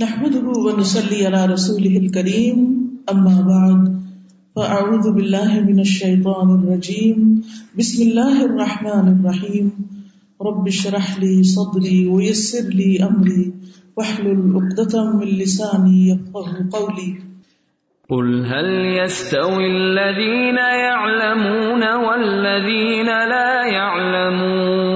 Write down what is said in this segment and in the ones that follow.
نحمده ونصلي على رسوله الكريم، أما بعد، فأعوذ بالله من الشيطان الرجيم. بسم الله الرحمن الرحيم. رب اشرح لي صدري ويسر لي أمري، واحلل عقدة من لساني يفقه قولي. قل هل يستوي الذين يعلمون والذين لا يعلمون؟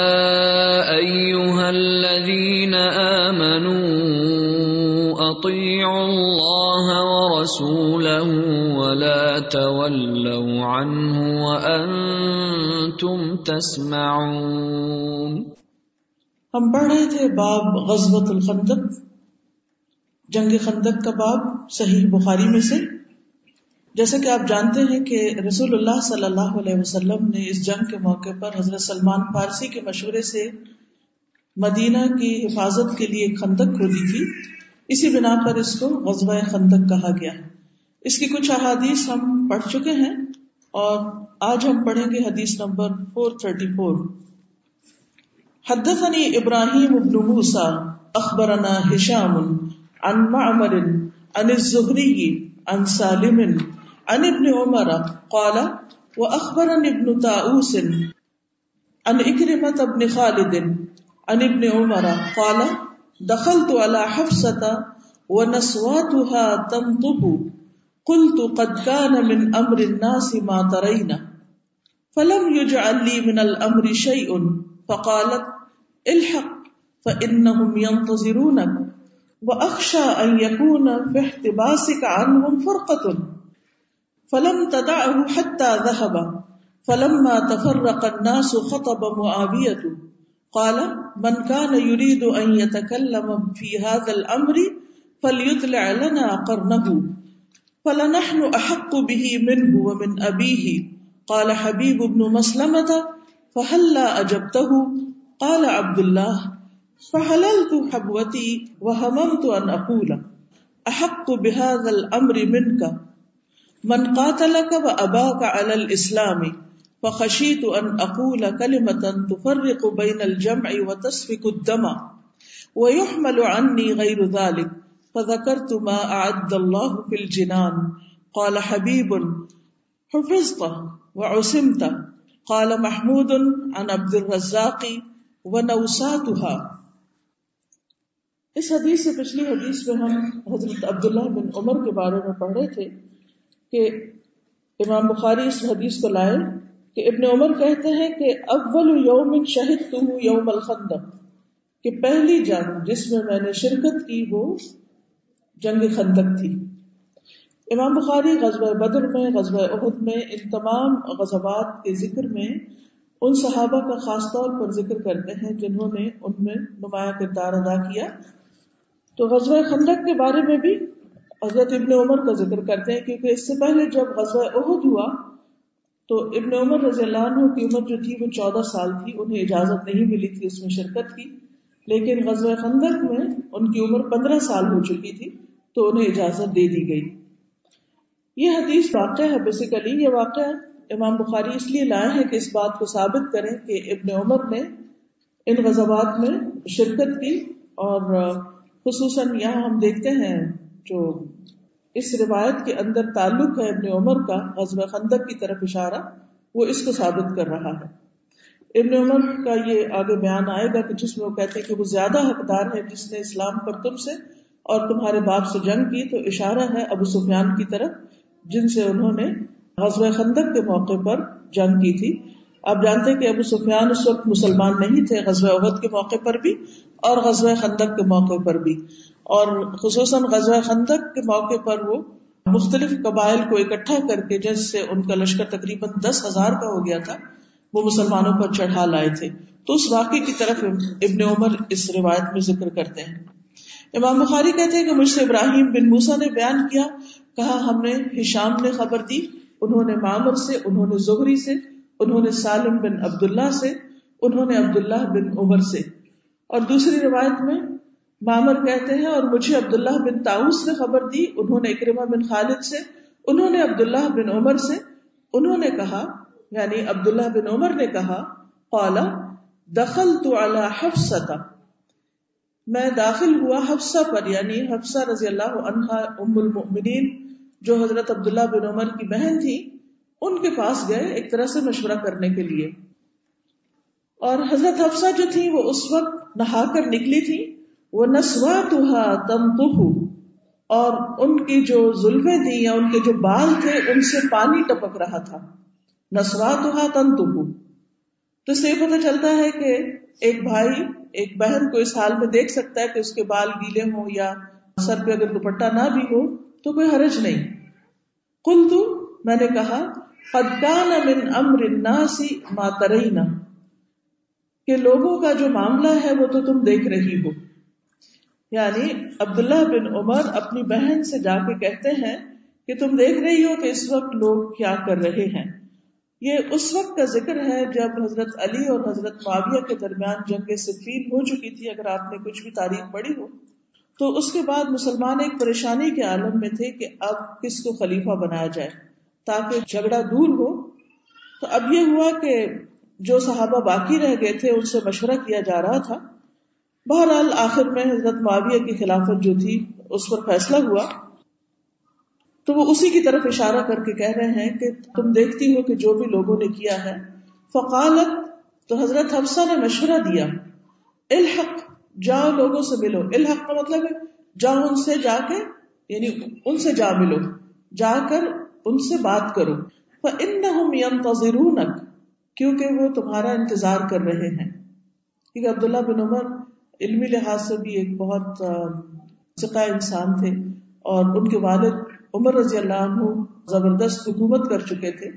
تولوا عنه وأنتم تسمعون. ہم پڑھ رہے تھے باب غزوت الخندق، جنگ خندق کا باب صحیح بخاری میں سے۔ جیسے کہ آپ جانتے ہیں کہ رسول اللہ صلی اللہ علیہ وسلم نے اس جنگ کے موقع پر حضرت سلمان فارسی کے مشورے سے مدینہ کی حفاظت کے لیے ایک خندق کھودی تھی۔ اسی بنا پر اس کو غزوہ خندق کہا گیا۔ اس کی کچھ احادیث ہم پڑھ چکے ہیں اور آج ہم پڑھیں گے حدیث نمبر 434 حدثني ابراہیم ابن موسى اخبرنا هشام عن معمر عن الزهري عن سالم عن ابن عمر قال واخبرني ابن طاووس عن اكرمة ابن خالد عن ابن عمر قال، دخلت على حفصة ونسواتها تنطب۔ قلت قد كان من امر الناس ما ترين فلم يجعل لي من الامر شيء، فقالت الحق فانهم ينتظرونك واخشى ان يكون في احتباسك عنهم فرقه فلم تدعه حتى ذهب، فلما تفرق الناس خطب معاويه قال من كان يريد ان يتكلم في هذا الامر فليطلع لنا قرنه. فلنحن احق به منه ومن ابيه قال حبيب بن مسلمه فهلا اجبته قال عبد الله فحللت حبوتي وهممت ان اقول احق بهذا الامر منك؟ من قاتلك واباك على الاسلام فخشيت ان اقول كلمه تفرق بين الجمع وتسفك الدم، ويحمل عني غير ذلك. فذكرت ما اعد الله في الجنان. قال حبيب حفظت وعصمت قال محمود عن عبد الرزاق ونوساتها. اس حدیث سے پچھلی حدیث میں ہم حضرت عبداللہ بن عمر کے بارے میں پڑھ رہے تھے کہ امام بخاری اس حدیث کو لائے کہ ابن عمر کہتے ہیں کہ اول یوم شہد تو یوم الخندق، کہ پہلی جنگ جس میں میں نے شرکت کی وہ جنگ خندق تھی۔ امام بخاری غزوہ بدر میں، غزوہ عہد میں ان تمام غزوات کے ذکر میں ان صحابہ کا خاص طور پر ذکر کرتے ہیں جنہوں نے ان میں نمایاں کردار ادا کیا۔ تو غزوہ خندق کے بارے میں بھی حضرت ابن عمر کا ذکر کرتے ہیں، کیونکہ اس سے پہلے جب غزوہ عہد ہوا، تو ابن عمر رضی اللہ عنہ کی عمر جو تھی، وہ چودہ سال تھی، انہیں اجازت نہیں ملی تھی، اس میں شرکت کی۔ لیکن غزوہ خندق میں ان کی عمر پندرہ سال ہو چکی تھی۔ تو انہیں اجازت دے دی گئی۔ یہ حدیث واقع ہے بیسیکلی یہ واقعہ امام بخاری اس لیے لائے ہیں کہ اس بات کو ثابت کریں کہ ابن عمر نے ان غزوات میں شرکت کی اور خصوصاً یہاں ہم دیکھتے ہیں جو اس روایت کے اندر تعلق ہے ابن عمر کا غزب خندق کی طرف اشارہ، وہ اس کو ثابت کر رہا ہے۔ ابن عمر کا یہ آگے بیان آئے گا کہ جس میں وہ کہتے ہیں کہ وہ زیادہ حقدار ہے جس نے اسلام پر تم سے اور تمہارے باپ سے جنگ کی تو اشارہ ہے ابو سفیان کی طرف، جن سے انہوں نے غزوہ خندق کے موقع پر جنگ کی تھی۔ آپ جانتے کہ ابو سفیان اس وقت مسلمان نہیں تھے، غزوہ عہد کے موقع پر بھی اور غزوہ خندق کے موقع پر بھی۔ اور خصوصاً غزوہ خندق کے موقع پر وہ مختلف قبائل کو اکٹھا کر کے، جس سے ان کا لشکر تقریباً دس ہزار کا ہو گیا تھا، وہ مسلمانوں پر چڑھا لائے تھے۔ تو اس واقعے کی طرف ابن عمر اس روایت میں ذکر کرتے ہیں۔ امام بخاری کہتے ہیں کہ مجھ سے ابراہیم بن موسا نے بیان کیا، کہا، ہم نے ہشام نے خبر دی، انہوں نے معمر سے، انہوں نے زہری سے، انہوں نے سالم بن عبداللہ سے، انہوں نے عبداللہ بن عمر سے۔ اور دوسری روایت میں معمر کہتے ہیں، اور مجھے عبداللہ بن تاؤس نے خبر دی، انہوں نے اکرما بن خالد سے، انہوں نے عبداللہ بن عمر سے۔ انہوں نے کہا یعنی عبداللہ بن عمر نے کہا قالا دخل تو حفصہ میں داخل ہوا حفصہ پر یعنی حفصہ رضی اللہ عنہا ام المؤمنین، جو حضرت عبداللہ بن عمر کی بہن تھی، ان کے پاس گئے ایک طرح سے مشورہ کرنے کے لیے۔ اور حضرت حفصہ جو تھی، وہ اس وقت نہا کر نکلی تھی۔ وہ نسوا تم اور ان کی جو زلفے تھی یا ان کے جو بال تھے، ان سے پانی ٹپک رہا تھا۔ نسوا تن تو اس سے پتہ چلتا ہے کہ ایک بھائی ایک بہن کو اس حال میں دیکھ سکتا ہے کہ اس کے بال گیلے ہوں یا سر پہ اگر دوپٹہ نہ بھی ہو تو کوئی حرج نہیں۔ کل تو میں نے کہا من امر الناس ما ترینا کہ لوگوں کا جو معاملہ ہے وہ تو تم دیکھ رہی ہو۔ یعنی عبداللہ بن عمر اپنی بہن سے جا کے کہتے ہیں کہ تم دیکھ رہی ہو کہ اس وقت لوگ کیا کر رہے ہیں۔ یہ اس وقت کا ذکر ہے جب حضرت علی اور حضرت معاویہ کے درمیان جنگ صفین ہو چکی تھی، اگر آپ نے کچھ بھی تاریخ پڑھی ہو۔ تو اس کے بعد مسلمان ایک پریشانی کے عالم میں تھے کہ اب کس کو خلیفہ بنایا جائے، تاکہ جھگڑا دور ہو۔ تو اب یہ ہوا کہ جو صحابہ باقی رہ گئے تھے، ان سے مشورہ کیا جا رہا تھا۔ بہرحال آخر میں حضرت معاویہ کی خلافت جو تھی، اس پر فیصلہ ہوا۔ تو وہ اسی کی طرف اشارہ کر کے کہہ رہے ہیں کہ تم دیکھتی ہو کہ جو بھی لوگوں نے کیا ہے۔ فقالت، تو حضرت حفصہ نے مشورہ دیا۔ الحق، جاؤ لوگوں سے ملو۔ الحق کا مطلب ہے جاؤ ان سے جا کے یعنی ان سے جا ملو۔ جا کر ان سے بات کرو۔ يَنْتَظِرُونَكَ، کیونکہ وہ تمہارا انتظار کر رہے ہیں۔ کیونکہ عبداللہ بن عمر علمی لحاظ سے بھی ایک بہت سکا انسان تھے اور ان کے والد عمر رضی اللہ عنہ زبردست حکومت کر چکے تھے۔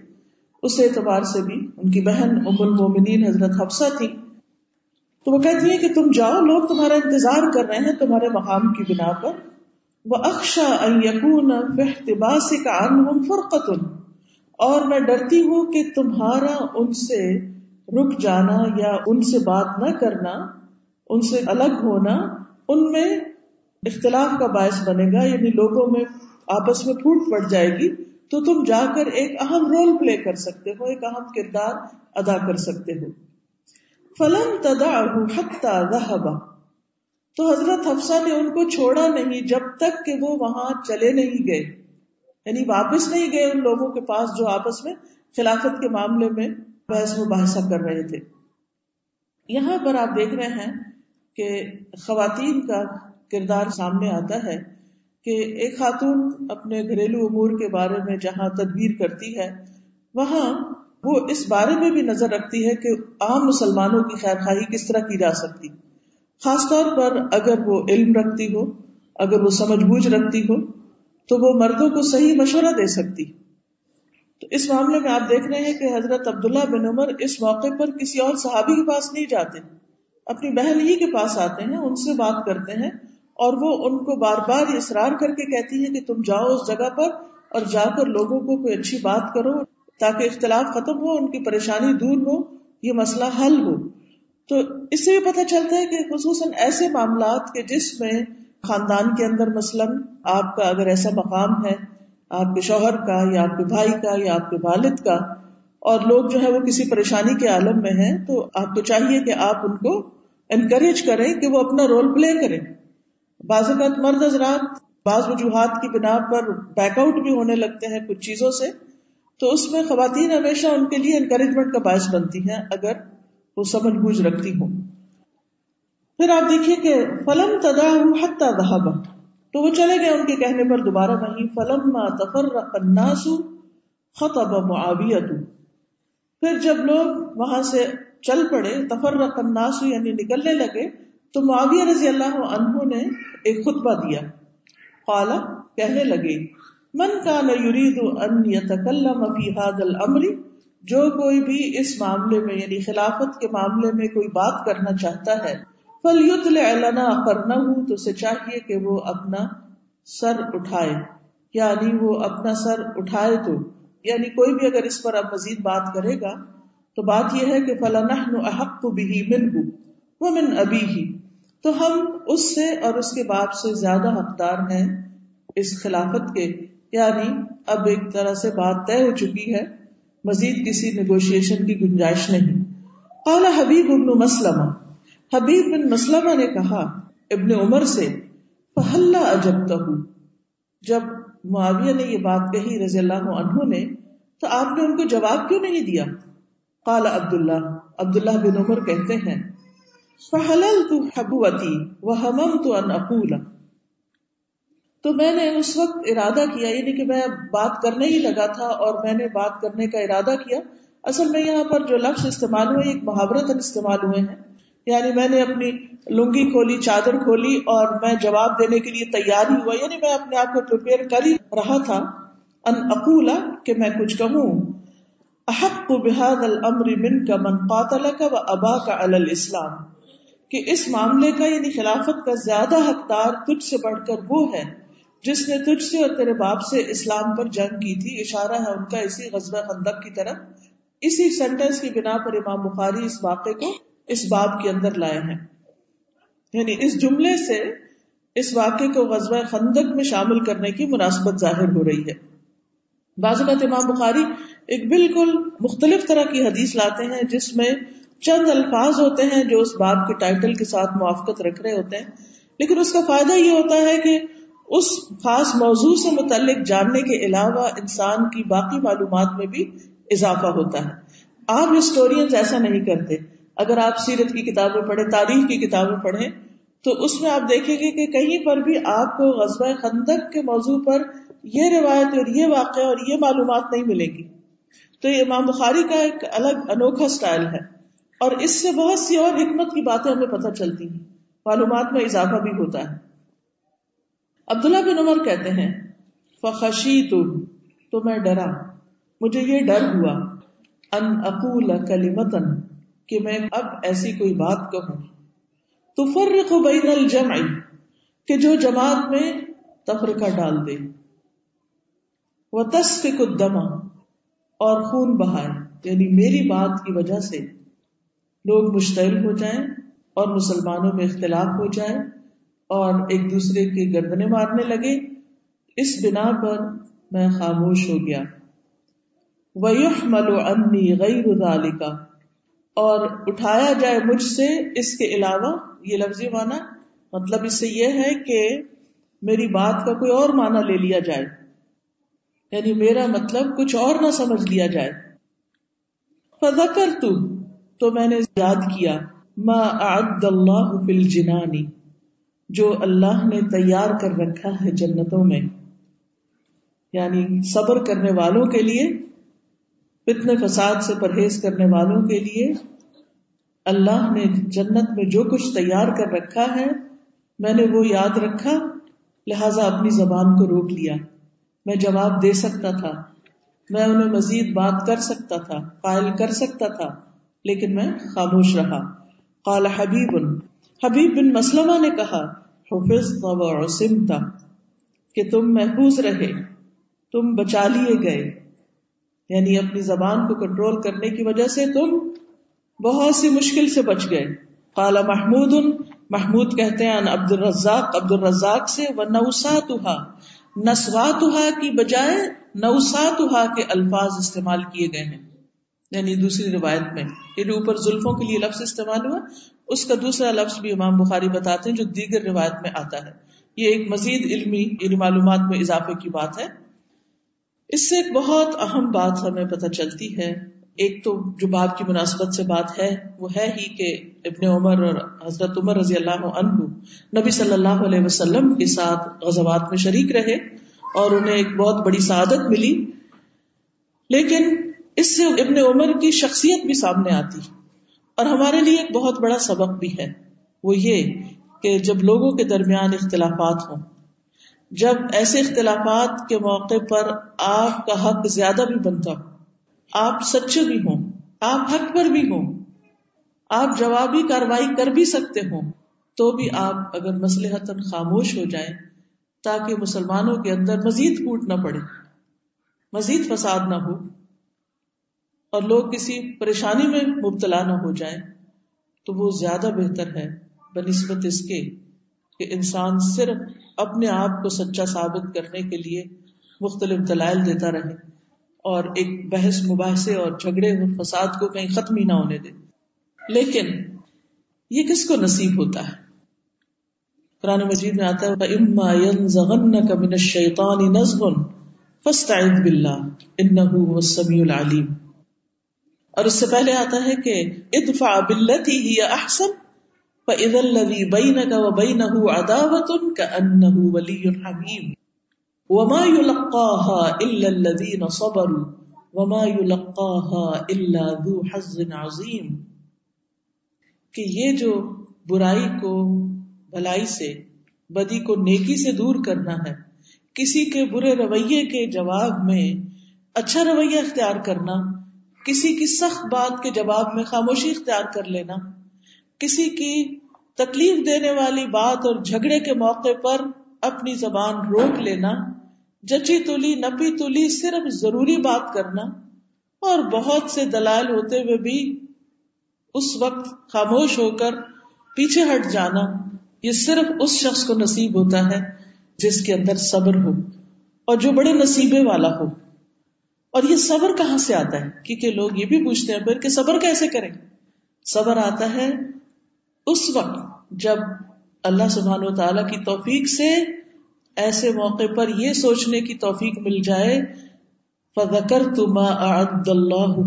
اس اعتبار سے بھی ان کی بہن ام المومنین حضرت حفصہ تھی۔ تو وہ کہتی ہیں کہ تم جاؤ، لوگ تمہارا انتظار کر رہے ہیں تمہارے مقام کی بنا پر۔ وہ اکشا یقون کا فرقت اور میں ڈرتی ہوں کہ تمہارا ان سے رک جانا یا ان سے بات نہ کرنا، ان سے الگ ہونا، ان میں اختلاف کا باعث بنے گا یعنی لوگوں میں آپس میں پھوٹ پڑ جائے گی، تو تم جا کر ایک اہم رول پلے کر سکتے ہو، ایک اہم کردار ادا کر سکتے ہو۔ فلن تدا تو حضرت حفصہ نے ان کو چھوڑا نہیں جب تک کہ وہ وہاں چلے نہیں گئے۔ یعنی واپس نہیں گئے ان لوگوں کے پاس جو آپس میں خلافت کے معاملے میں بحث مباحثہ کر رہے تھے۔ یہاں پر آپ دیکھ رہے ہیں کہ خواتین کا کردار سامنے آتا ہے۔ کہ ایک خاتون اپنے گھریلو امور کے بارے میں جہاں تدبیر کرتی ہے، وہاں وہ اس بارے میں بھی نظر رکھتی ہے کہ عام مسلمانوں کی خیر خواہی کس طرح کی جا سکتی۔ خاص طور پر اگر وہ علم رکھتی ہو، اگر وہ سمجھ بوجھ رکھتی ہو، تو وہ مردوں کو صحیح مشورہ دے سکتی۔ تو اس معاملے میں آپ دیکھ رہے ہیں کہ حضرت عبداللہ بن عمر اس موقع پر کسی اور صحابی کے پاس نہیں جاتے۔ اپنی بہن ہی کے پاس آتے ہیں، ان سے بات کرتے ہیں۔ اور وہ ان کو بار بار اصرار کر کے کہتی ہے کہ تم جاؤ اس جگہ پر اور جا کر لوگوں کو کوئی اچھی بات کرو تاکہ اختلاف ختم ہو، ان کی پریشانی دور ہو، یہ مسئلہ حل ہو۔ تو اس سے بھی پتہ چلتا ہے کہ خصوصاً ایسے معاملات کے جس میں خاندان کے اندر مثلاً آپ کا اگر ایسا مقام ہے، آپ کے شوہر کا یا آپ کے بھائی کا یا آپ کے والد کا اور لوگ جو ہے وہ کسی پریشانی کے عالم میں ہیں، تو آپ کو چاہیے کہ آپ ان کو انکریج کریں کہ وہ اپنا رول پلے کریں۔ بعض اوقات مرد حضرات بعض وجوہات کی بنا پر بیک آؤٹ بھی ہونے لگتے ہیں کچھ چیزوں سے، تو اس میں خواتین ہمیشہ ان کے لیے انکریجمنٹ کا باعث بنتی ہیں اگر وہ سمجھ بوجھ رکھتی ہوں۔ پھر آپ دیکھیے کہ فلم تدا حتہ دہابا تو وہ چلے گئے ان کے کہنے پر دوبارہ وہیں۔ فلم تفر الناس خطب معاویت پھر جب لوگ وہاں سے چل پڑے تفر الناس یعنی نکلنے لگے تو معاویہ رضی اللہ عنہ نے ایک خطبہ دیا۔ قالا کہنے لگے، من کا یرید ان يتكلم في هذا الامر؟ جو کوئی بھی اس معاملے میں یعنی خلافت کے معاملے میں کوئی بات کرنا چاہتا ہے، فلیطلع لنا قرنه تو سے چاہیے کہ وہ اپنا سر اٹھائے۔ یعنی وہ اپنا سر اٹھائے تو۔ یعنی کوئی بھی اگر اس پر اب مزید بات کرے گا، تو بات یہ ہے کہ فلاں احق بھی من وہ من ابھی ہی تو ہم اس سے اور اس کے باپ سے زیادہ حقدار ہیں اس خلافت کے۔ یعنی اب ایک طرح سے بات طے ہو چکی ہے، مزید کسی نیگوشیشن کی گنجائش نہیں۔ قال حبیب ابن مسلمہ۔ حبیب بن مسلمہ نے کہا، ابن عمر سے فہلا اجبتہ جب معاویہ نے یہ بات کہی رضی اللہ عنہ نے، تو آپ نے ان کو جواب کیوں نہیں دیا؟ قال عبداللہ۔ عبداللہ بن عمر کہتے ہیں فَحَلَلْتُ حَبُوَتِي وَحَمَمْتُ أَنْ أَقُولَ۔ تو میں نے اس وقت ارادہ کیا یعنی کہ میں بات کرنے ہی لگا تھا اور میں نے بات کرنے کا ارادہ کیا۔ اصل میں یہاں پر جو لفظ استعمال ہوئے، ایک محاورت استعمال ہوئے ہیں۔ یعنی میں نے اپنی لنگی کھولی، چادر کھولی اور میں جواب دینے کے لیے تیار ہی ہوا۔ یعنی میں اپنے آپ کو کر ہی رہا تھا۔ ان اقولا کہ میں کچھ کہوں۔ احق بحاد الامر من کا من قاتل کا و ابا کا الاسلام کہ اس معاملے کا یعنی خلافت کا زیادہ حقدار تجھ سے بڑھ کر وہ ہے جس نے تجھ سے اور تیرے باپ سے اسلام پر جنگ کی تھی۔ اشارہ ہے ان کا اسی غزوہ خندق کی طرف۔ اسی سینٹینس کی بنا پر امام بخاری اس واقعے کو اس باب کے اندر لائے ہیں۔ یعنی اس جملے سے اس واقعے کو غزوہ خندق میں شامل کرنے کی مناسبت ظاہر ہو رہی ہے۔ بعض اوقات امام بخاری ایک بالکل مختلف طرح کی حدیث لاتے ہیں جس میں چند الفاظ ہوتے ہیں جو اس باب کے ٹائٹل کے ساتھ موافقت رکھ رہے ہوتے ہیں، لیکن اس کا فائدہ یہ ہوتا ہے کہ اس خاص موضوع سے متعلق جاننے کے علاوہ انسان کی باقی معلومات میں بھی اضافہ ہوتا ہے۔ عام ہسٹورینز ایسا نہیں کرتے۔ اگر آپ سیرت کی کتابیں پڑھیں، تاریخ کی کتابیں پڑھیں، تو اس میں آپ دیکھیں گے کہ کہیں پر بھی آپ کو غزبۂ خندق کے موضوع پر یہ روایت اور یہ واقعہ اور یہ معلومات نہیں ملے گی۔ تو یہ امام بخاری کا ایک الگ انوکھا سٹائل ہے۔ اور اس سے بہت سی اور حکمت کی باتیں ہمیں پتہ چلتی ہیں۔ معلومات میں اضافہ بھی ہوتا ہے۔ عبداللہ بن عمر کہتے ہیں فخشی تو میں ڈرا۔ مجھے یہ ڈر ہوا۔ ان اقول کلیمتن کہ میں اب ایسی کوئی بات کہوں۔ تو فرق بین الجمع، کہ جو جماعت میں تفرقہ ڈال دے۔ وہ تصفق الدم اور خون بہائے۔ یعنی میری بات کی وجہ سے لوگ مشتعل ہو جائیں اور مسلمانوں میں اختلاف ہو جائے اور ایک دوسرے کی گردنے مارنے لگے، اس بنا پر میں خاموش ہو گیا۔ وَيُحْمَلُ عَنِّي غَيْرُ ذَلِكَ۔ اور اٹھایا جائے مجھ سے اس کے علاوہ، یہ لفظی معنی مطلب اس سے یہ ہے کہ میری بات کا کوئی اور معنی لے لیا جائے۔ یعنی میرا مطلب کچھ اور نہ سمجھ لیا جائے۔ فَذَكَرْتُ تو میں نے یاد کیا، ما اعد اللہ فی الجنانی، جو اللہ نے تیار کر رکھا ہے جنتوں میں یعنی صبر کرنے والوں کے لیے فتن فساد سے پرہیز کرنے والوں کے لیے، اللہ نے جنت میں جو کچھ تیار کر رکھا ہے، میں نے وہ یاد رکھا، لہذا اپنی زبان کو روک لیا۔ میں جواب دے سکتا تھا، میں انہیں مزید بات کر سکتا تھا، قائل کر سکتا تھا۔ لیکن میں خاموش رہا۔ قال حبیب حبیب بن مسلمہ نے کہا حفظ تھا کہ تم محفوظ رہے، تم بچا لیے گئے۔ یعنی اپنی زبان کو کنٹرول کرنے کی وجہ سے تم بہت سی مشکل سے بچ گئے۔ قال محمود محمود کہتے ہیں عبد الرزاق عبد الرزاق سے وہ نوسات کی بجائے نوسات کے الفاظ استعمال کیے گئے ہیں۔ یعنی دوسری روایت میں یعنی اوپر زلفوں کے لیے لفظ استعمال ہوا، اس کا دوسرا لفظ بھی امام بخاری بتاتے ہیں جو دیگر روایت میں آتا ہے۔ یہ ایک مزید علمی یعنی معلومات میں اضافے کی بات ہے۔ اس سے ایک بہت اہم بات ہمیں پتہ چلتی ہے۔ ایک تو جو بات کی مناسبت سے بات ہے، وہ ہے ہی کہ ابن عمر اور حضرت عمر رضی اللہ عنہ نبی صلی اللہ علیہ وسلم کے ساتھ غزوات میں شریک رہے اور انہیں ایک بہت بڑی سعادت ملی۔ لیکن اس سے ابن عمر کی شخصیت بھی سامنے آتی۔ اور ہمارے لیے ایک بہت بڑا سبق بھی ہے۔ وہ یہ کہ جب لوگوں کے درمیان اختلافات ہوں، جب ایسے اختلافات کے موقع پر آپ کا حق زیادہ بھی بنتا ہو آپ سچے بھی ہوں، آپ حق پر بھی ہوں، آپ جوابی کاروائی کر بھی سکتے ہوں، تو بھی آپ اگر مسلح خاموش ہو جائیں، تاکہ مسلمانوں کے اندر مزید کوٹ نہ پڑے، مزید فساد نہ ہو۔ اور لوگ کسی پریشانی میں مبتلا نہ ہو جائیں، تو وہ زیادہ بہتر ہے بنسبت اس کے کہ انسان صرف اپنے آپ کو سچا ثابت کرنے کے لیے مختلف دلائل دیتا رہے اور ایک بحث مباحثے اور جھگڑے اور فساد کو کہیں ختم ہی نہ ہونے دے۔ لیکن یہ کس کو نصیب ہوتا ہے؟ قرآن مجید میں آتا ہے اما ينزغنك من الشيطان نزغ فاستعذ بالله انه هو اور اس سے پہلے آتا ہے کہ ادفع بالتي هي احسن فاذا الذي بينك وبينه عداوه كانه ولي حميم. وما يلقاها الا الذين صبروا وما يلقاها الا ذو حظ عظيم. کہ یہ جو برائی کو، بھلائی سے، بدی کو نیکی سے دور کرنا ہے، کسی کے برے رویے کے جواب میں اچھا رویہ اختیار کرنا کسی کی سخت بات کے جواب میں خاموشی اختیار کر لینا، کسی کی تکلیف دینے والی بات اور جھگڑے کے موقع پر اپنی زبان روک لینا، جچی تلی، نپی تلی، صرف ضروری بات کرنا اور بہت سے دلائل ہوتے ہوئے بھی اس وقت خاموش ہو کر پیچھے ہٹ جانا، یہ صرف اس شخص کو نصیب ہوتا ہے جس کے اندر صبر ہو اور جو بڑے نصیبے والا ہو۔ اور یہ صبر کہاں سے آتا ہے؟ کیونکہ لوگ یہ بھی پوچھتے ہیں پھر کہ صبر کیسے کریں؟ صبر آتا ہے اس وقت جب اللہ سبحان و تعالی کی توفیق سے ایسے موقع پر یہ سوچنے کی توفیق مل جائے فکر تما اللہ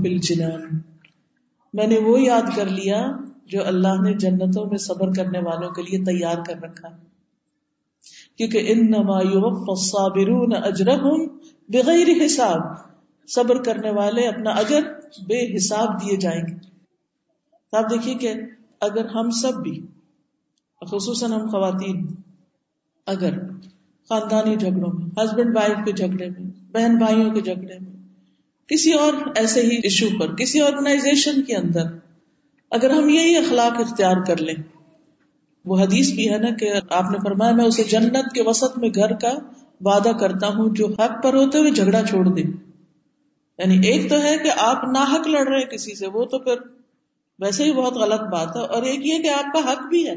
میں نے وہ یاد کر لیا جو اللہ نے جنتوں میں صبر کرنے والوں کے لیے تیار کر رکھا۔ کیونکہ ان نما صابرون اجرہم بغیر حساب۔ صبر کرنے والے اپنا اجر بے حساب دیے جائیں گے۔ تو آپ دیکھیے کہ اگر ہم سب بھی، خصوصاً ہم خواتین، اگر خاندانی جھگڑوں میں ہسبینڈ وائف کے جھگڑے میں، بہن بھائیوں کے جھگڑے میں، کسی اور ایسے ہی ایشو پر، کسی آرگنائزیشن کے اندر اگر ہم یہی اخلاق اختیار کر لیں، وہ حدیث بھی ہے نا کہ آپ نے فرمایا میں اسے جنت کے وسط میں گھر کا وعدہ کرتا ہوں جو حق پر ہوتے ہوئے جھگڑا چھوڑ دے۔ یعنی ایک تو ہے کہ آپ نہ حق لڑ رہے کسی سے، وہ تو پھر ویسے ہی بہت غلط بات ہے۔ اور ایک یہ کہ آپ کا حق بھی ہے،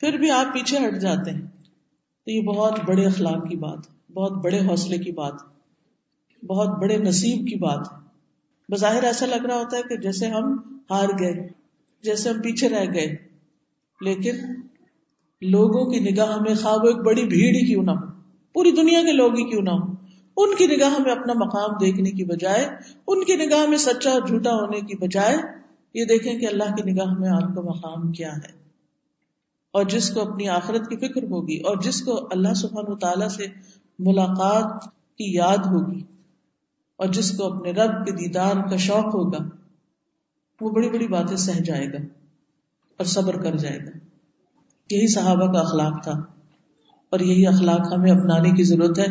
پھر بھی آپ پیچھے ہٹ جاتے ہیں۔ تو یہ بہت بڑے اخلاق کی بات، بہت بڑے حوصلے کی بات، بہت بڑے نصیب کی بات۔ بظاہر ایسا لگ رہا ہوتا ہے کہ جیسے ہم ہار گئے، جیسے ہم پیچھے رہ گئے۔ لیکن لوگوں کی نگاہ میں خواب، ایک بڑی بھیڑ ہی کیوں نہ ہو؟ پوری دنیا کے لوگ ہی کیوں نہ ہو؟ ان کی نگاہ میں اپنا مقام دیکھنے کی بجائے، ان کی نگاہ میں سچا اور جھوٹا ہونے کی بجائے، یہ دیکھیں کہ اللہ کی نگاہ میں آپ کا مقام کیا ہے۔ اور جس کو اپنی آخرت کی فکر ہوگی، اور جس کو اللہ سبحان و تعالی سے ملاقات کی یاد ہوگی، اور جس کو اپنے رب کے دیدار کا شوق ہوگا، وہ بڑی بڑی باتیں سہ جائے گا اور صبر کر جائے گا۔ یہی صحابہ کا اخلاق تھا، اور یہی اخلاق ہمیں اپنانے کی ضرورت ہے۔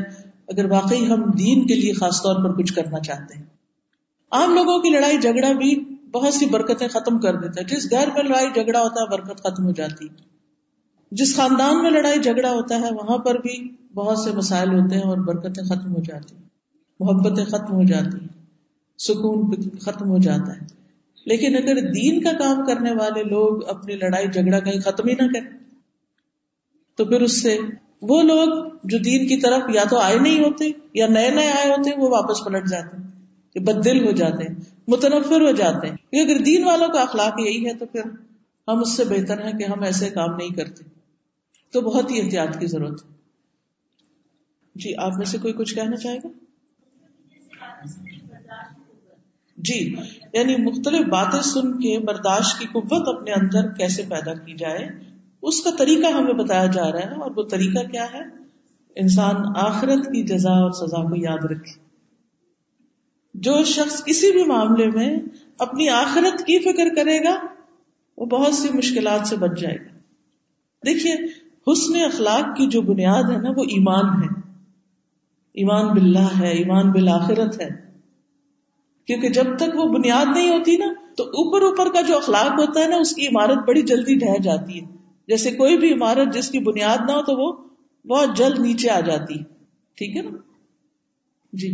اگر واقعی ہم دین کے لیے خاص طور پر کچھ کرنا چاہتے ہیں۔ عام لوگوں کی لڑائی جھگڑا بھی بہت سی برکتیں ختم کر دیتا ہے۔ جس گھر میں لڑائی جھگڑا ہوتا ہے، برکت ختم ہو جاتی جس خاندان میں لڑائی جھگڑا ہوتا ہے، وہاں پر بھی بہت سے مسائل ہوتے ہیں اور برکتیں ختم ہو جاتی محبتیں ختم ہو جاتی سکون ختم ہو جاتا ہے۔ لیکن اگر دین کا کام کرنے والے لوگ اپنی لڑائی جھگڑا کہیں ختم ہی نہ کریں، تو پھر اس سے وہ لوگ جو دین کی طرف یا تو آئے نہیں ہوتے یا نئے نئے آئے ہوتے وہ واپس پلٹ جاتے ہیں، کہ بد دل ہو جاتے ہیں، متنفر ہو جاتے ہیں۔ کیونکہ اگر دین والوں کا اخلاق یہی ہے تو پھر ہم اس سے بہتر ہیں کہ ہم ایسے کام نہیں کرتے۔ تو بہت ہی احتیاط کی ضرورت ہے۔ جی آپ میں سے کوئی کچھ کہنا چاہے گا؟ جی یعنی مختلف باتیں سن کے برداشت کی قوت اپنے اندر کیسے پیدا کی جائے اس کا طریقہ ہمیں بتایا جا رہا ہے اور وہ طریقہ کیا ہے؟ انسان آخرت کی جزا اور سزا کو یاد رکھے۔ جو شخص کسی بھی معاملے میں اپنی آخرت کی فکر کرے گا، وہ بہت سی مشکلات سے بچ جائے گا۔ دیکھیے، حسن اخلاق کی جو بنیاد ہے نا، وہ ایمان ہے۔ ایمان باللہ ہے، ایمان بالآخرت ہے۔ کیونکہ جب تک وہ بنیاد نہیں ہوتی نا، تو اوپر اوپر کا جو اخلاق ہوتا ہے نا، اس کی عمارت بڑی جلدی ڈہ جاتی ہے۔ جیسے کوئی بھی عمارت جس کی بنیاد نہ ہو تو وہ بہت جلد نیچے آ جاتی۔ ٹھیک ہے نا؟ جی۔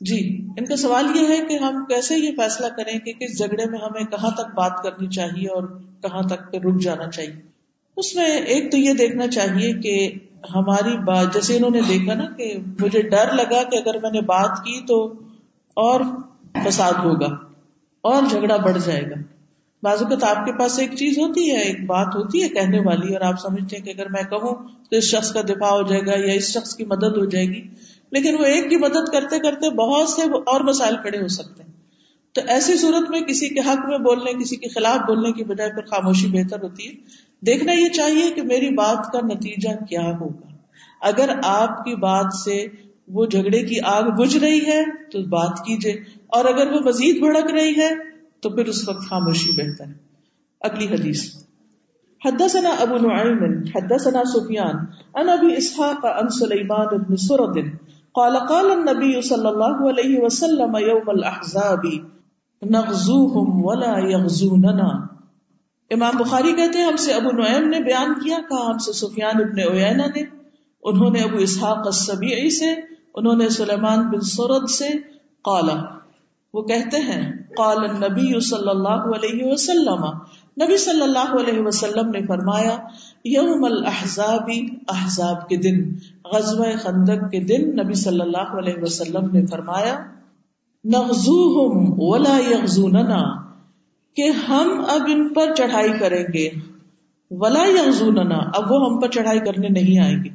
جی ان کا سوال یہ ہے کہ ہم کیسے یہ فیصلہ کریں کہ کس جھگڑے میں ہمیں کہاں تک بات کرنی چاہیے اور کہاں تک رک جانا چاہیے؟ اس میں ایک تو یہ دیکھنا چاہیے کہ ہماری بات جیسے انہوں نے دیکھا نا کہ مجھے ڈر لگا کہ اگر میں نے بات کی تو اور فساد ہوگا اور جھگڑا بڑھ جائے گا۔ بعض اوقات آپ کے پاس ایک چیز ہوتی ہے، ایک بات ہوتی ہے کہنے والی اور آپ سمجھتے ہیں کہ اگر میں کہوں تو اس شخص کا دفاع ہو جائے گا یا اس شخص کی مدد ہو جائے گی۔ لیکن وہ ایک کی مدد کرتے کرتے بہت سے اور مسائل کھڑے ہو سکتے ہیں۔ تو ایسی صورت میں کسی کے حق میں بولنے، کسی کے خلاف بولنے کی بجائے پھر خاموشی بہتر ہوتی ہے۔ دیکھنا یہ چاہیے کہ میری بات کا نتیجہ کیا ہوگا۔ اگر آپ کی بات سے وہ جھگڑے کی آگ بجھ رہی ہے تو بات کیجیے اور اگر وہ مزید بھڑک رہی ہے تو پھر اس وقت خاموشی بہتر ہے۔ اگلی حدیث۔ حدثنا ابو نعیم، حدثنا سفیان ان ابی اسحاق ان سلیمان بن سرد، قال قال النبي صلی اللہ علیہ وسلم یوم الاحزاب، نغزوهم ولا يغزوننا امام بخاری کہتے ہیں، ہم سے ابو نعیم نے بیان کیا، کہا ہم سے سفیان ابن اوینا نے، انہوں نے ابو اسحاق السبیعی سے، انہوں نے سلیمان بن سرد سے قالا وہ کہتے ہیں، قال النبی صلی اللہ علیہ وسلم، نبی صلی اللہ علیہ وسلم نے فرمایا، یوم الاحزاب، احزاب کے دن، غزوہ خندق کے دن، نبی صلی اللہ علیہ وسلم نے فرمایا، نغزوہم ولا یغزوننا کہ ہم اب ان پر چڑھائی کریں گے۔ ولا یغزوننا اب وہ ہم پر چڑھائی کرنے نہیں آئیں گے۔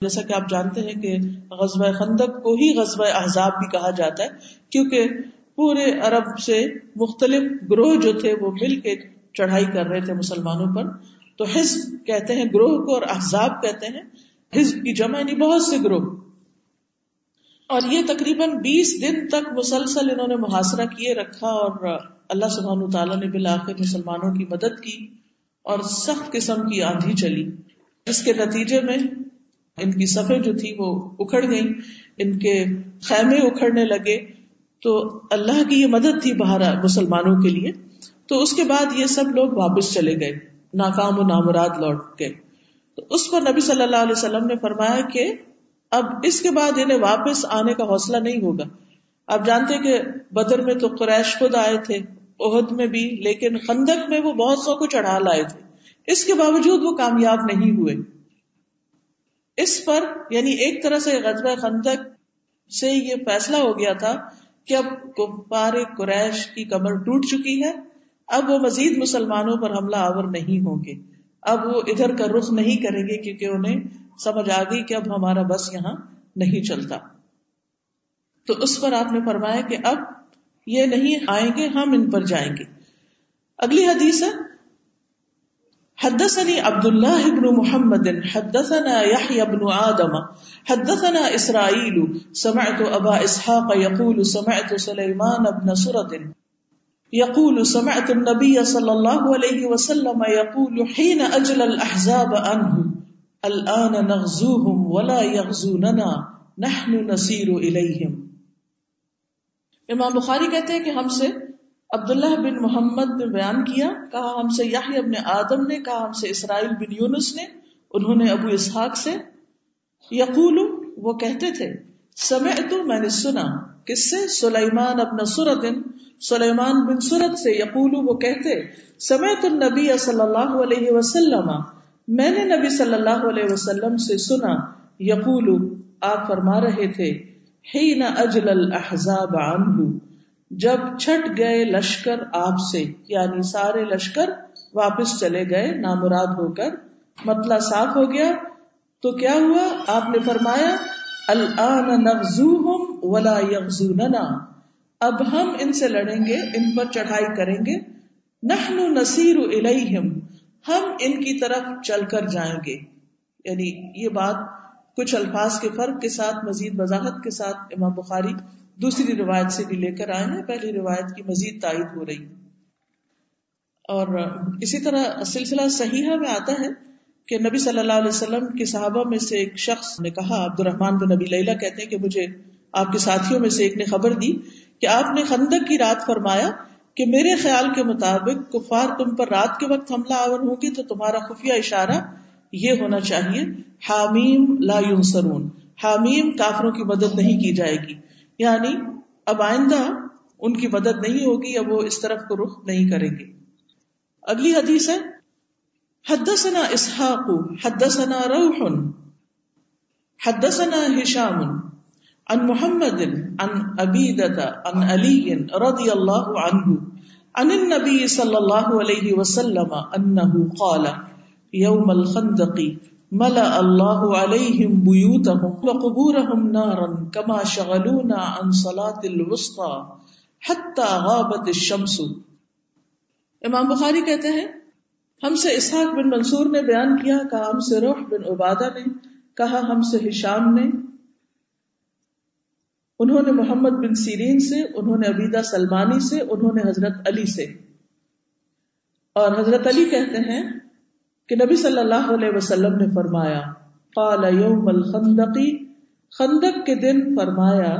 جیسا کہ آپ جانتے ہیں کہ غزوہ خندق کو ہی غزوہ احزاب بھی کہا جاتا ہے، کیونکہ پورے عرب سے مختلف گروہ جو تھے وہ مل کے چڑھائی کر رہے تھے مسلمانوں پر۔ تو حزب کہتے ہیں، گروہ کو اور احزاب کہتے ہیں۔ حزب کی جمع یعنی بہت سے گروہ۔ اور یہ تقریباً بیس دن تک مسلسل انہوں نے محاصرہ کیے، رکھا اور اللہ سبحان تعالیٰ نے بالآخر مسلمانوں کی مدد کی اور سخت قسم کی آندھی چلی۔ جس کے نتیجے میں ان کی صفحے جو تھی وہ اکھڑ گئی ان کے خیمے اکھڑنے لگے۔ تو اللہ کی یہ مدد تھی باہر مسلمانوں کے لیے۔ تو اس کے بعد یہ سب لوگ واپس چلے گئے، ناکام و نامراد لوٹ گئے۔ تو اس پر نبی صلی اللہ علیہ وسلم نے فرمایا کہ اب اس کے بعد انہیں واپس آنے کا حوصلہ نہیں ہوگا۔ آپ جانتے کہ بدر میں تو قریش خود آئے تھے۔ عہد میں بھی، لیکن خندق میں وہ بہت سو کو چڑھا لائے تھے۔ اس کے باوجود وہ کامیاب نہیں ہوئے۔ اس پر یعنی ایک طرح سے غزبۂ خندق سے یہ فیصلہ ہو گیا تھا کہ اب کفار قریش کی کمر ٹوٹ چکی ہے۔ اب وہ مزید مسلمانوں پر حملہ آور نہیں ہوں گے۔ اب وہ ادھر کا رخ نہیں کریں گے کیونکہ انہیں سمجھ آ گئی کہ اب ہمارا بس یہاں نہیں چلتا۔ تو اس پر آپ نے فرمایا کہ اب یہ نہیں آئیں گے، ہم ان پر جائیں گے۔ اگلی حدیث ہے حدثني عبد الله بن محمد، حدثنا يحيى بن آدم، حدثنا إسرائيل سمعت أبا إسحاق يقول سمعت سليمان بن سرد يقول سمعت النبي صلى الله عليه وسلم يقول حين أجل الأحزاب عنه الآن نغزوهم ولا يغزوننا نحن نسير إليهم امام بخاری کہتے ہیں کہ ہم سے عبداللہ بن محمد نے بیان کیا، کہا ہم سے یاہی ابن آدم نے، کہا ہم سے اسرائیل بن یونس نے، انہوں نے ابو اسحاق سے۔ یقول وہ کہتے تھے سمعت میں نے سنا۔ کس سے؟ سلیمان ابن سرد سلیمان بن سرد سے یقول وہ کہتے، سمعت النبی صلی اللہ علیہ وسلم۔ میں نے نبی صلی اللہ علیہ وسلم سے سنا یقول آپ فرما رہے تھے حین اجل الاحزاب عنہ، جب چھٹ گئے لشکر آپ سے یعنی سارے لشکر واپس چلے گئے، نامراد ہو کر مطلب صاف ہو گیا۔ تو کیا ہوا؟ آپ نے فرمایا ولا یغزوننا۔ اب ہم ان سے لڑیں گے، ان پر چڑھائی کریں گے۔ نحن نصیر الیہم، ہم ان کی طرف چل کر جائیں گے۔ یعنی یہ بات کچھ الفاظ کے فرق کے ساتھ، مزید وضاحت کے ساتھ امام بخاری دوسری روایت سے بھی لے کر آئے ہیں۔ پہلی روایت کی مزید تائید ہو رہی اور اسی طرح سلسلہ صحیحہ میں آتا ہے کہ نبی صلی اللہ علیہ وسلم کے صحابہ میں سے ایک شخص نے کہا عبد الرحمان بن نبی لیلہ کہتے ہیں کہ مجھے آپ کے ساتھیوں میں سے ایک نے خبر دی کہ آپ نے خندق کی رات فرمایا کہ میرے خیال کے مطابق کفار تم پر رات کے وقت حملہ آور ہوگی تو تمہارا خفیہ اشارہ یہ ہونا چاہیے، حامیم لا ینصرون۔ حامیم کافروں کی مدد نہیں کی جائے گی۔ یعنی اب آئندہ ان کی مدد نہیں ہوگی اب وہ اس طرف کو رخ نہیں کریں گے۔ اگلی حدیث ہے، حدثنا اسحاق، حدثنا روح، حدثنا هشام عن محمد، عن عبیدة عن علی رضی اللہ عنہ، عن النبي صلی اللہ علیہ وسلم انه قال يوم الخندق. ملأ الله عليهم بيوتهم وقبورهم نارا كما شغلونا عن صلاة الوسطى حتى غابت الشمس. امام بخاری کہتے ہیں، ہم سے اسحاق بن منصور نے بیان کیا، کہا ہم سے روح بن عبادہ نے، کہا ہم سے ہشام نے۔ انہوں نے محمد بن سیرین سے، انہوں نے عبیدہ سلمانی سے، انہوں نے حضرت علی سے۔ اور حضرت علی کہتے ہیں کہ نبی صلی اللہ علیہ وسلم نے فرمایا، قال یوم الخندقی خندق کے دن فرمایا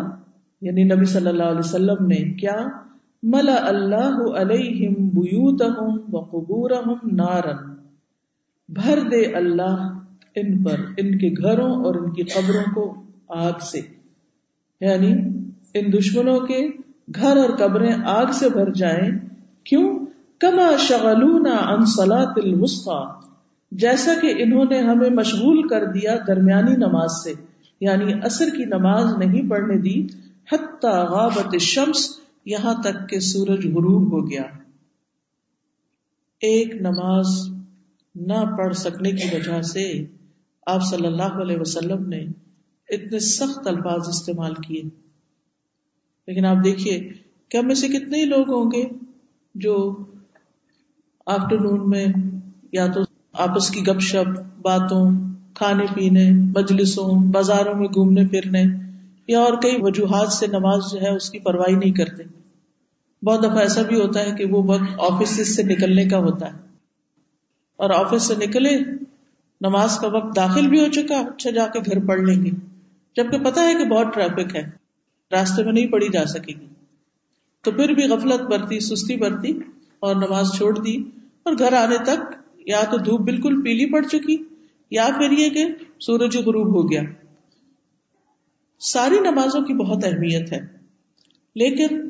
یعنی نبی صلی اللہ علیہ وسلم نے کیا، ملا اللہ علیہم بیوتہم و قبورہم نارن، بھر دے اللہ ان پر، ان کے گھروں اور ان کی قبروں کو آگ سے یعنی ان دشمنوں کے گھر اور قبریں آگ سے بھر جائیں، کیوں؟ کما شغلونا عن صلاة الوسطى جیسا کہ انہوں نے ہمیں مشغول کر دیا درمیانی نماز سے یعنی اثر کی نماز نہیں پڑھنے دی، حتی غابت الشمس، یہاں تک کہ سورج غروب ہو گیا۔ ایک نماز نہ پڑھ سکنے کی وجہ سے آپ صلی اللہ علیہ وسلم نے اتنے سخت الفاظ استعمال کیے۔ لیکن آپ دیکھیے کیا میں سے کتنے ہی لوگ ہوں گے جو آفٹر نون میں یا تو آپس کی گپ شپ، باتوں، کھانے پینے، مجلسوں، بازاروں میں گھومنے پھرنے، یا اور کئی وجوہات سے نماز جو ہے اس کی پرواہی نہیں کرتے۔ بہت دفعہ ایسا بھی ہوتا ہے کہ وہ وقت آفس سے نکلنے کا ہوتا ہے۔ اور آفس سے نکلے، نماز کا وقت داخل بھی ہو چکا اچھا جا کے گھر پڑھ لیں گے۔ جبکہ پتا ہے کہ بہت ٹریفک ہے، راستے میں نہیں پڑھی جا سکے گی۔ تو پھر بھی غفلت برتی، سستی برتی اور نماز چھوڑ دی اور گھر آنے تک یا تو دھوپ بالکل پیلی پڑ چکی، یا پھر یہ کہ سورج غروب ہو گیا۔ ساری نمازوں کی بہت اہمیت ہے، لیکن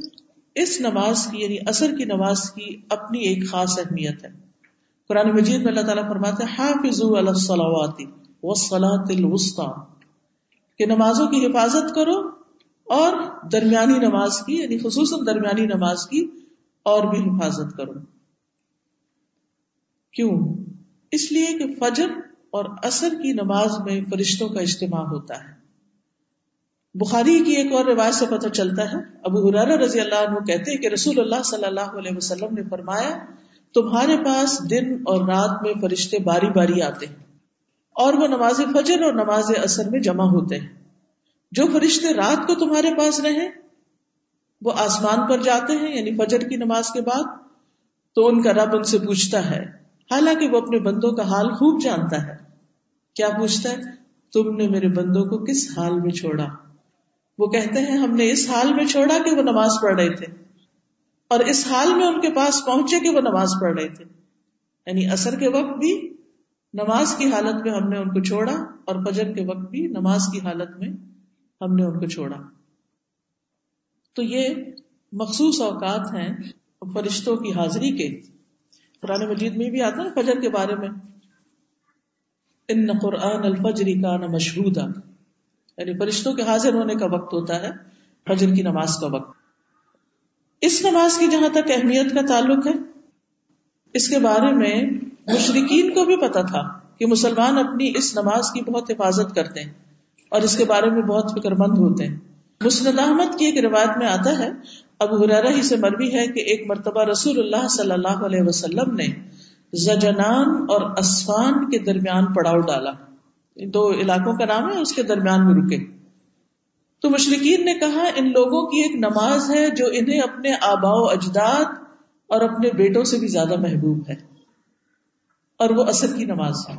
اس نماز کی یعنی اثر کی نماز کی اپنی ایک خاص اہمیت ہے۔ قرآن مجید میں اللہ تعالیٰ فرماتے حافظ کہ نمازوں کی حفاظت کرو اور درمیانی نماز کی یعنی خصوصاً درمیانی نماز کی، اور بھی حفاظت کرو۔ کیوں؟ اس لیے کہ فجر اور اثر کی نماز میں فرشتوں کا اجتماع ہوتا ہے۔ بخاری کی ایک اور روایت سے پتہ چلتا ہے، ابو حرار رضی اللہ عنہ کہتے ہیں کہ رسول اللہ صلی اللہ علیہ وسلم نے فرمایا، تمہارے پاس دن اور رات میں فرشتے باری باری آتے ہیں اور وہ نماز فجر اور نماز اثر میں جمع ہوتے ہیں۔ جو فرشتے رات کو تمہارے پاس رہے، وہ آسمان پر جاتے ہیں یعنی فجر کی نماز کے بعد، تو ان کا رب ان سے پوچھتا ہے حالانکہ وہ اپنے بندوں کا حال خوب جانتا ہے۔ کیا پوچھتا ہے؟ تم نے میرے بندوں کو کس حال میں چھوڑا؟ وہ کہتے ہیں، ہم نے اس حال میں چھوڑا کہ وہ نماز پڑھ رہے تھے۔ اور اس حال میں ان کے پاس پہنچے کہ وہ نماز پڑھ رہے تھے۔ یعنی اثر کے وقت بھی نماز کی حالت میں ہم نے ان کو چھوڑا اور فجر کے وقت بھی نماز کی حالت میں ہم نے ان کو چھوڑا۔ تو یہ مخصوص اوقات ہیں فرشتوں کی حاضری کے۔ قرآن مجید میں بھی آتا ہے فجر کے بارے میں۔ ان قرآن الفجری کا نہ مشہور یعنی فرشتوں کے حاضر ہونے کا وقت ہوتا ہے، فجر کی نماز کا وقت۔ اس نماز کی جہاں تک اہمیت کا تعلق ہے، اس کے بارے میں مشرقین کو بھی پتا تھا کہ مسلمان اپنی اس نماز کی بہت حفاظت کرتے ہیں اور اس کے بارے میں بہت فکر مند ہوتے ہیں۔ مسند احمد کی ایک روایت میں آتا ہے اب حرارہ ہی سے مروی ہے کہ ایک مرتبہ رسول اللہ صلی اللہ علیہ وسلم نے زجنان اور اسفان کے درمیان پڑاؤ ڈالا۔ دو علاقوں کا نام ہے، اس کے درمیان میں رکے۔ تو مشرقین نے کہا، ان لوگوں کی ایک نماز ہے جو انہیں اپنے آبا و اجداد اور اپنے بیٹوں سے بھی زیادہ محبوب ہے۔ اور وہ اثر کی نماز ہے۔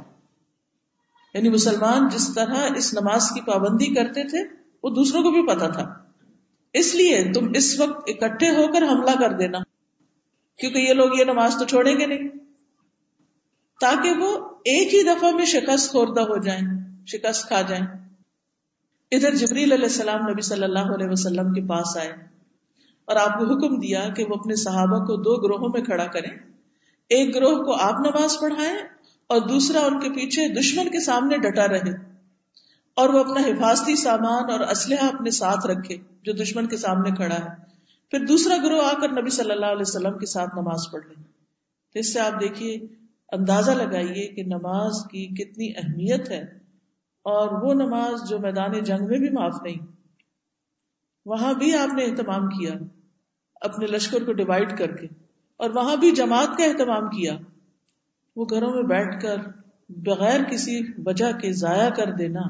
یعنی مسلمان جس طرح اس نماز کی پابندی کرتے تھے، وہ دوسروں کو بھی پتا تھا۔ اس لیے تم اس وقت اکٹھے ہو کر حملہ کر دینا، کیونکہ یہ لوگ یہ نماز تو چھوڑیں گے نہیں۔ تاکہ وہ ایک ہی دفعہ میں شکست خوردہ ہو جائیں، شکست کھا جائیں۔ ادھر جبریل علیہ السلام نبی صلی اللہ علیہ وسلم کے پاس آئے اور آپ کو حکم دیا کہ وہ اپنے صحابہ کو دو گروہوں میں کھڑا کریں۔ ایک گروہ کو آپ نماز پڑھائیں اور دوسرا ان کے پیچھے دشمن کے سامنے ڈٹا رہے۔ اور وہ اپنا حفاظتی سامان اور اسلحہ اپنے ساتھ رکھے جو دشمن کے سامنے کھڑا ہے۔ پھر دوسرا گروہ آ کر نبی صلی اللہ علیہ وسلم کے ساتھ نماز پڑھ لیں۔ تو اس سے آپ دیکھیے، اندازہ لگائیے کہ نماز کی کتنی اہمیت ہے۔ اور وہ نماز جو میدان جنگ میں بھی معاف نہیں، وہاں بھی آپ نے اہتمام کیا، اپنے لشکر کو ڈیوائڈ کر کے۔ اور وہاں بھی جماعت کا اہتمام کیا۔ وہ گھروں میں بیٹھ کر بغیر کسی وجہ کے ضائع کر دینا۔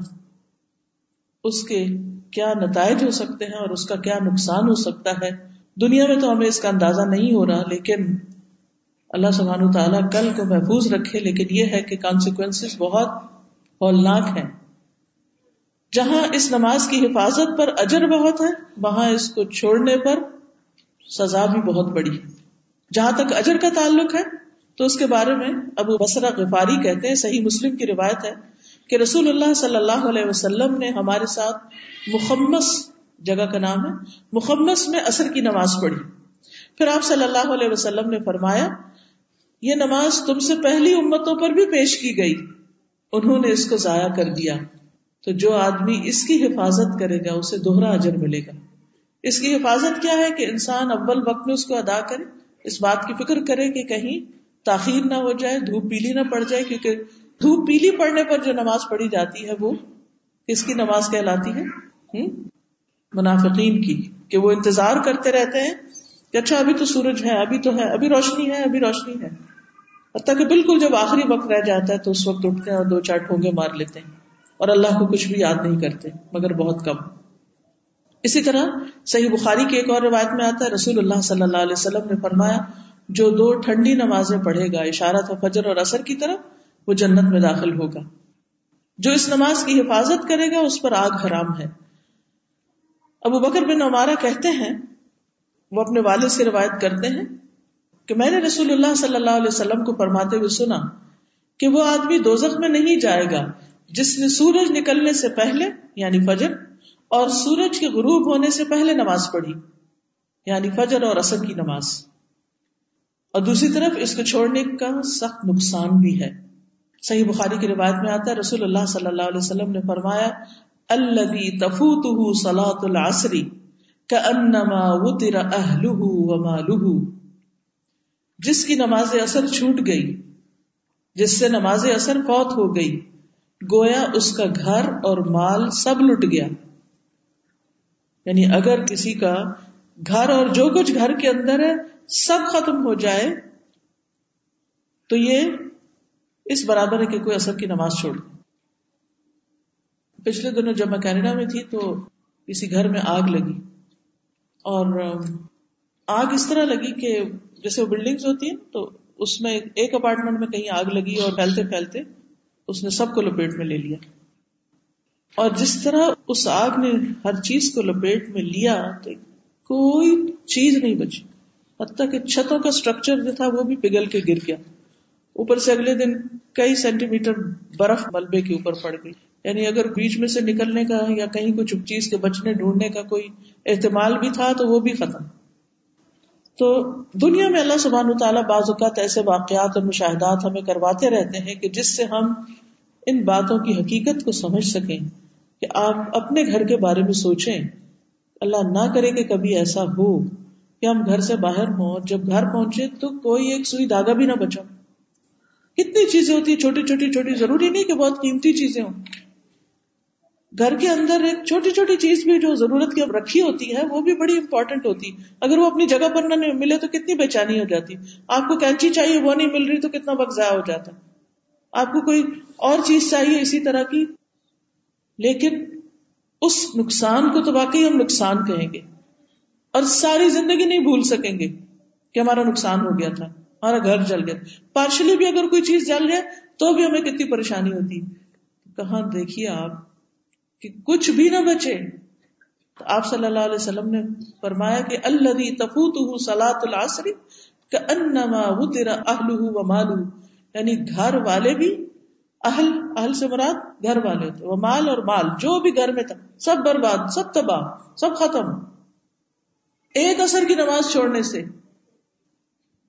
اس کے کیا نتائج ہو سکتے ہیں اور اس کا کیا نقصان ہو سکتا ہے؟ دنیا میں تو ہمیں اس کا اندازہ نہیں ہو رہا، لیکن اللہ سبحانہ تعالیٰ کل کو محفوظ رکھے، لیکن یہ ہے کہ کانسیکوینس بہت ہولناک ہیں۔ جہاں اس نماز کی حفاظت پر اجر بہت ہے، وہاں اس کو چھوڑنے پر سزا بھی بہت بڑی ہے۔ جہاں تک اجر کا تعلق ہے، تو اس کے بارے میں ابو بسرا غفاری کہتے ہیں، صحیح مسلم کی روایت ہے۔ کہ رسول اللہ صلی اللہ علیہ وسلم نے ہمارے ساتھ مخمس جگہ کا نام ہے، مخمس میں اثر کی نماز پڑھی۔ پھر آپ صلی اللہ علیہ وسلم نے فرمایا، یہ نماز تم سے پہلی امتوں پر بھی پیش کی گئی۔ انہوں نے اس کو ضائع کر دیا۔ تو جو آدمی اس کی حفاظت کرے گا، اسے دوہرا اجر ملے گا۔ اس کی حفاظت کیا ہے کہ انسان اول وقت میں اس کو ادا کرے۔ اس بات کی فکر کرے کہ کہیں تاخیر نہ ہو جائے، دھوپ پیلی نہ پڑ جائے، کیونکہ دھوپ پیلی پڑنے پر جو نماز پڑھی جاتی ہے وہ کس کی نماز کہلاتی ہے؟ منافقین کی، کہ وہ انتظار کرتے رہتے ہیں کہ اچھا ابھی تو سورج ہے، ابھی تو ہے، ابھی روشنی ہے، ابھی روشنی ہے۔ حتیٰ کہ بالکل جب آخری وقت رہ جاتا ہے تو اس وقت اٹھتے ہیں اور دو چار ٹھونگے مار لیتے ہیں اور اللہ کو کچھ بھی یاد نہیں کرتے، مگر بہت کم۔ اسی طرح صحیح بخاری کی ایک اور روایت میں آتا ہے، رسول اللہ صلی اللہ علیہ وسلم نے فرمایا، جو دو ٹھنڈی نمازیں پڑھے گا اشارت و فجر اور اثر کی طرف وہ جنت میں داخل ہوگا۔ جو اس نماز کی حفاظت کرے گا، اس پر آگ حرام ہے۔ ابو بکر بن عمارہ کہتے ہیں، وہ اپنے والد سے روایت کرتے ہیں کہ میں نے رسول اللہ صلی اللہ علیہ وسلم کو فرماتے ہوئے سنا کہ وہ آدمی دوزخ میں نہیں جائے گا، جس نے سورج نکلنے سے پہلے یعنی فجر، اور سورج کے غروب ہونے سے پہلے نماز پڑھی یعنی فجر اور اثر کی نماز۔ اور دوسری طرف اس کو چھوڑنے کا سخت نقصان بھی ہے۔ صحیح بخاری کی روایت میں آتا ہے، رسول اللہ صلی اللہ علیہ وسلم نے فرمایا الذي تفوته صلاة العصر كأنما وطر اهله وماله جس کی نماز اثر چھوٹ گئی، جس سے نماز اثر فوت ہو گئی، گویا اس کا گھر اور مال سب لٹ گیا۔ یعنی اگر کسی کا گھر اور جو کچھ گھر کے اندر ہے، سب ختم ہو جائے، تو یہ اس برابر ہے کہ کوئی اثر کی نماز چھوڑ پچھلے دنوں جب میں کینیڈا میں تھی تو کسی گھر میں آگ لگی۔ اور آگ اس طرح لگی کہ جیسے وہ بلڈنگز ہوتی ہیں تو اس میں ایک اپارٹمنٹ میں کہیں آگ لگی اور پھیلتے پھیلتے اس نے سب کو لپیٹ میں لے لیا۔ اور جس طرح اس آگ نے ہر چیز کو لپیٹ میں لیا تو کوئی چیز نہیں بچی۔ حتیٰ کہ چھتوں کا اسٹرکچر جو تھا وہ بھی پگھل کے گر گیا۔ اوپر سے اگلے دن کئی سینٹی میٹر برف ملبے کے اوپر پڑ گئی۔ یعنی اگر بیچ میں سے نکلنے کا یا کہیں کچھ چیز کے بچنے، ڈھونڈنے کا کوئی احتمال بھی تھا تو وہ بھی ختم۔ تو دنیا میں اللہ سبحانہ تعالیٰ بعض اوقات ایسے واقعات اور مشاہدات ہمیں کرواتے رہتے ہیں کہ جس سے ہم ان باتوں کی حقیقت کو سمجھ سکیں کہ آپ اپنے گھر کے بارے میں سوچیں۔ اللہ نہ کرے کہ کبھی ایسا ہو کہ ہم گھر سے باہر ہوں جب گھر پہنچے تو کوئی ایک سوئی دھاگا بھی نہ بچا۔ کتنی چیزیں ہوتی ہیں، چھوٹی چھوٹی چھوٹی، ضروری نہیں کہ بہت قیمتی چیزیں ہوں۔ گھر کے اندر ایک چھوٹی چھوٹی چیز بھی جو ضرورت کی اب رکھی ہوتی ہے، وہ بھی بڑی امپورٹنٹ ہوتی۔ ہے اگر وہ اپنی جگہ پر نہ ملے تو کتنی بےچانی ہو جاتی۔ آپ کو کینچی چاہیے، وہ نہیں مل رہی تو کتنا وقت ضائع ہو جاتا۔ آپ کو کوئی اور چیز چاہیے اسی طرح کی۔ لیکن اس نقصان کو تو واقعی ہم نقصان کہیں گے۔ اور ساری زندگی نہیں بھول سکیں گے کہ ہمارا نقصان ہو گیا تھا۔ ہمارا گھر جل گیا۔ پارشلی بھی اگر کوئی چیز جل جائے تو بھی ہمیں کتنی پریشانی ہوتی۔ کہاں دیکھیے آپ کہ کچھ بھی نہ بچے۔ تو آپ صلی اللہ علیہ وسلم نے فرمایا کہ اللہ تفوت سلاۃ العصری انما وہ تیرا اہل و یعنی گھر والے بھی اہل اہل سے مراد گھر والے تھے وہ مال اور مال، جو بھی گھر میں تھا، سب برباد، سب تباہ، سب ختم۔ ایک اثر کی نماز چھوڑنے سے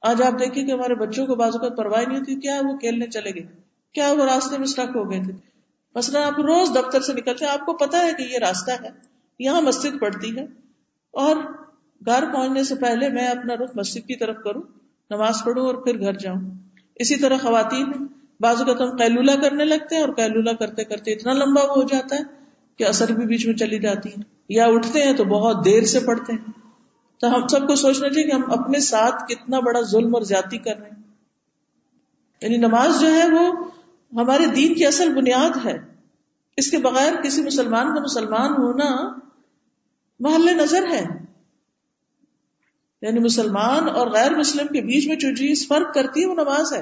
آج آپ دیکھیں کہ ہمارے بچوں کو بازو کا پرواہ نہیں ہوتی، کیا وہ کھیلنے چلے گئے؟ کیا وہ راستے میں اسٹک ہو گئے تھے؟ مثلاً آپ روز دفتر سے نکلتے ہیں، آپ کو پتا ہے کہ یہ راستہ ہے، یہاں مسجد پڑتی ہے، اور گھر پہنچنے سے پہلے میں اپنا رخ مسجد کی طرف کروں، نماز پڑھوں اور پھر گھر جاؤں۔ اسی طرح خواتین بازو کا تم قیلولہ کرنے لگتے ہیں اور قیلولہ کرتے کرتے اتنا لمبا وہ ہو جاتا ہے کہ اثر بھی بیچ میں چلی جاتی ہے یا اٹھتے ہیں تو بہت دیر سے پڑھتے ہیں۔ تو ہم سب کو سوچنا چاہیے کہ ہم اپنے ساتھ کتنا بڑا ظلم اور زیادتی کر رہے ہیں۔ یعنی نماز جو ہے وہ ہمارے دین کی اصل بنیاد ہے۔ اس کے بغیر کسی مسلمان کا مسلمان ہونا محل نظر ہے۔ یعنی مسلمان اور غیر مسلم کے بیچ میں جو چیز فرق کرتی ہے وہ نماز ہے۔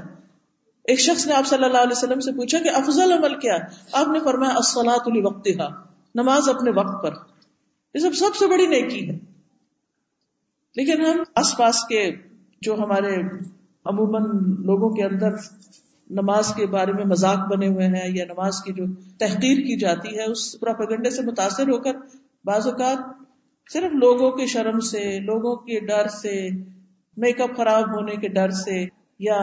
ایک شخص نے آپ صلی اللہ علیہ وسلم سے پوچھا کہ افضل عمل کیا؟ آپ نے فرمایا اسلاۃ وقت نماز اپنے وقت پر۔ یہ سب سب سے بڑی نیکی ہے۔ لیکن ہم آس پاس کے جو ہمارے عموماً لوگوں کے اندر نماز کے بارے میں مذاق بنے ہوئے ہیں یا نماز کی جو تحقیر کی جاتی ہے، اس پراپگنڈے سے متاثر ہو کر بعض اوقات صرف لوگوں کے شرم سے، لوگوں کے ڈر سے، میک اپ خراب ہونے کے ڈر سے یا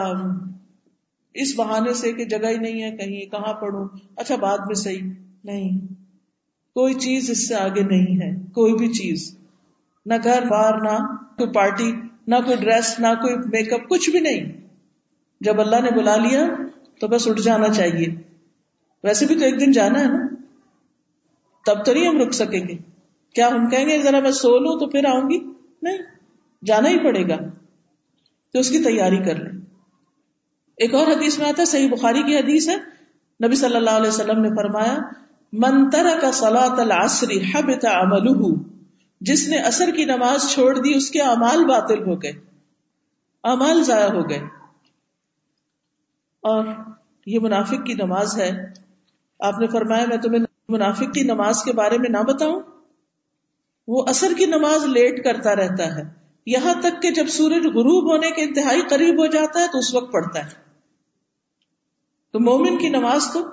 اس بہانے سے کہ جگہ ہی نہیں ہے کہیں، کہاں پڑھوں اچھا بعد میں صحیح، نہیں، کوئی چیز اس سے آگے نہیں ہے، کوئی بھی چیز۔ نہ گھر بار نہ کوئی پارٹی، نہ کوئی ڈریس، نہ کوئی میک اپ، کچھ بھی نہیں۔ جب اللہ نے بلا لیا تو بس اٹھ جانا چاہیے۔ ویسے بھی تو ایک دن جانا ہے نا۔ تب تو نہیں ہم رک سکیں گے۔ کیا ہم کہیں گے ذرا میں سو لوں تو پھر آؤں گی؟ نہیں، جانا ہی پڑے گا۔ تو اس کی تیاری کر لیں۔ ایک اور حدیث میں آتا ہے، صحیح بخاری کی حدیث ہے۔ نبی صلی اللہ علیہ وسلم نے فرمایا منتر کا سلاۃ العصری حبت عملہ جس نے اثر کی نماز چھوڑ دی، اس کے امال باطل ہو گئے امال ضائع ہو گئے۔ اور یہ منافق کی نماز ہے۔ آپ نے فرمایا، میں تمہیں منافق کی نماز کے بارے میں نہ بتاؤں۔ وہ اثر کی نماز لیٹ کرتا رہتا ہے۔ یہاں تک کہ جب سورج غروب ہونے کے انتہائی قریب ہو جاتا ہے تو اس وقت پڑتا ہے۔ تو مومن کی نماز تو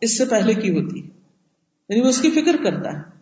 اس سے پہلے کی ہوتی ہے یعنی وہ اس کی فکر کرتا ہے۔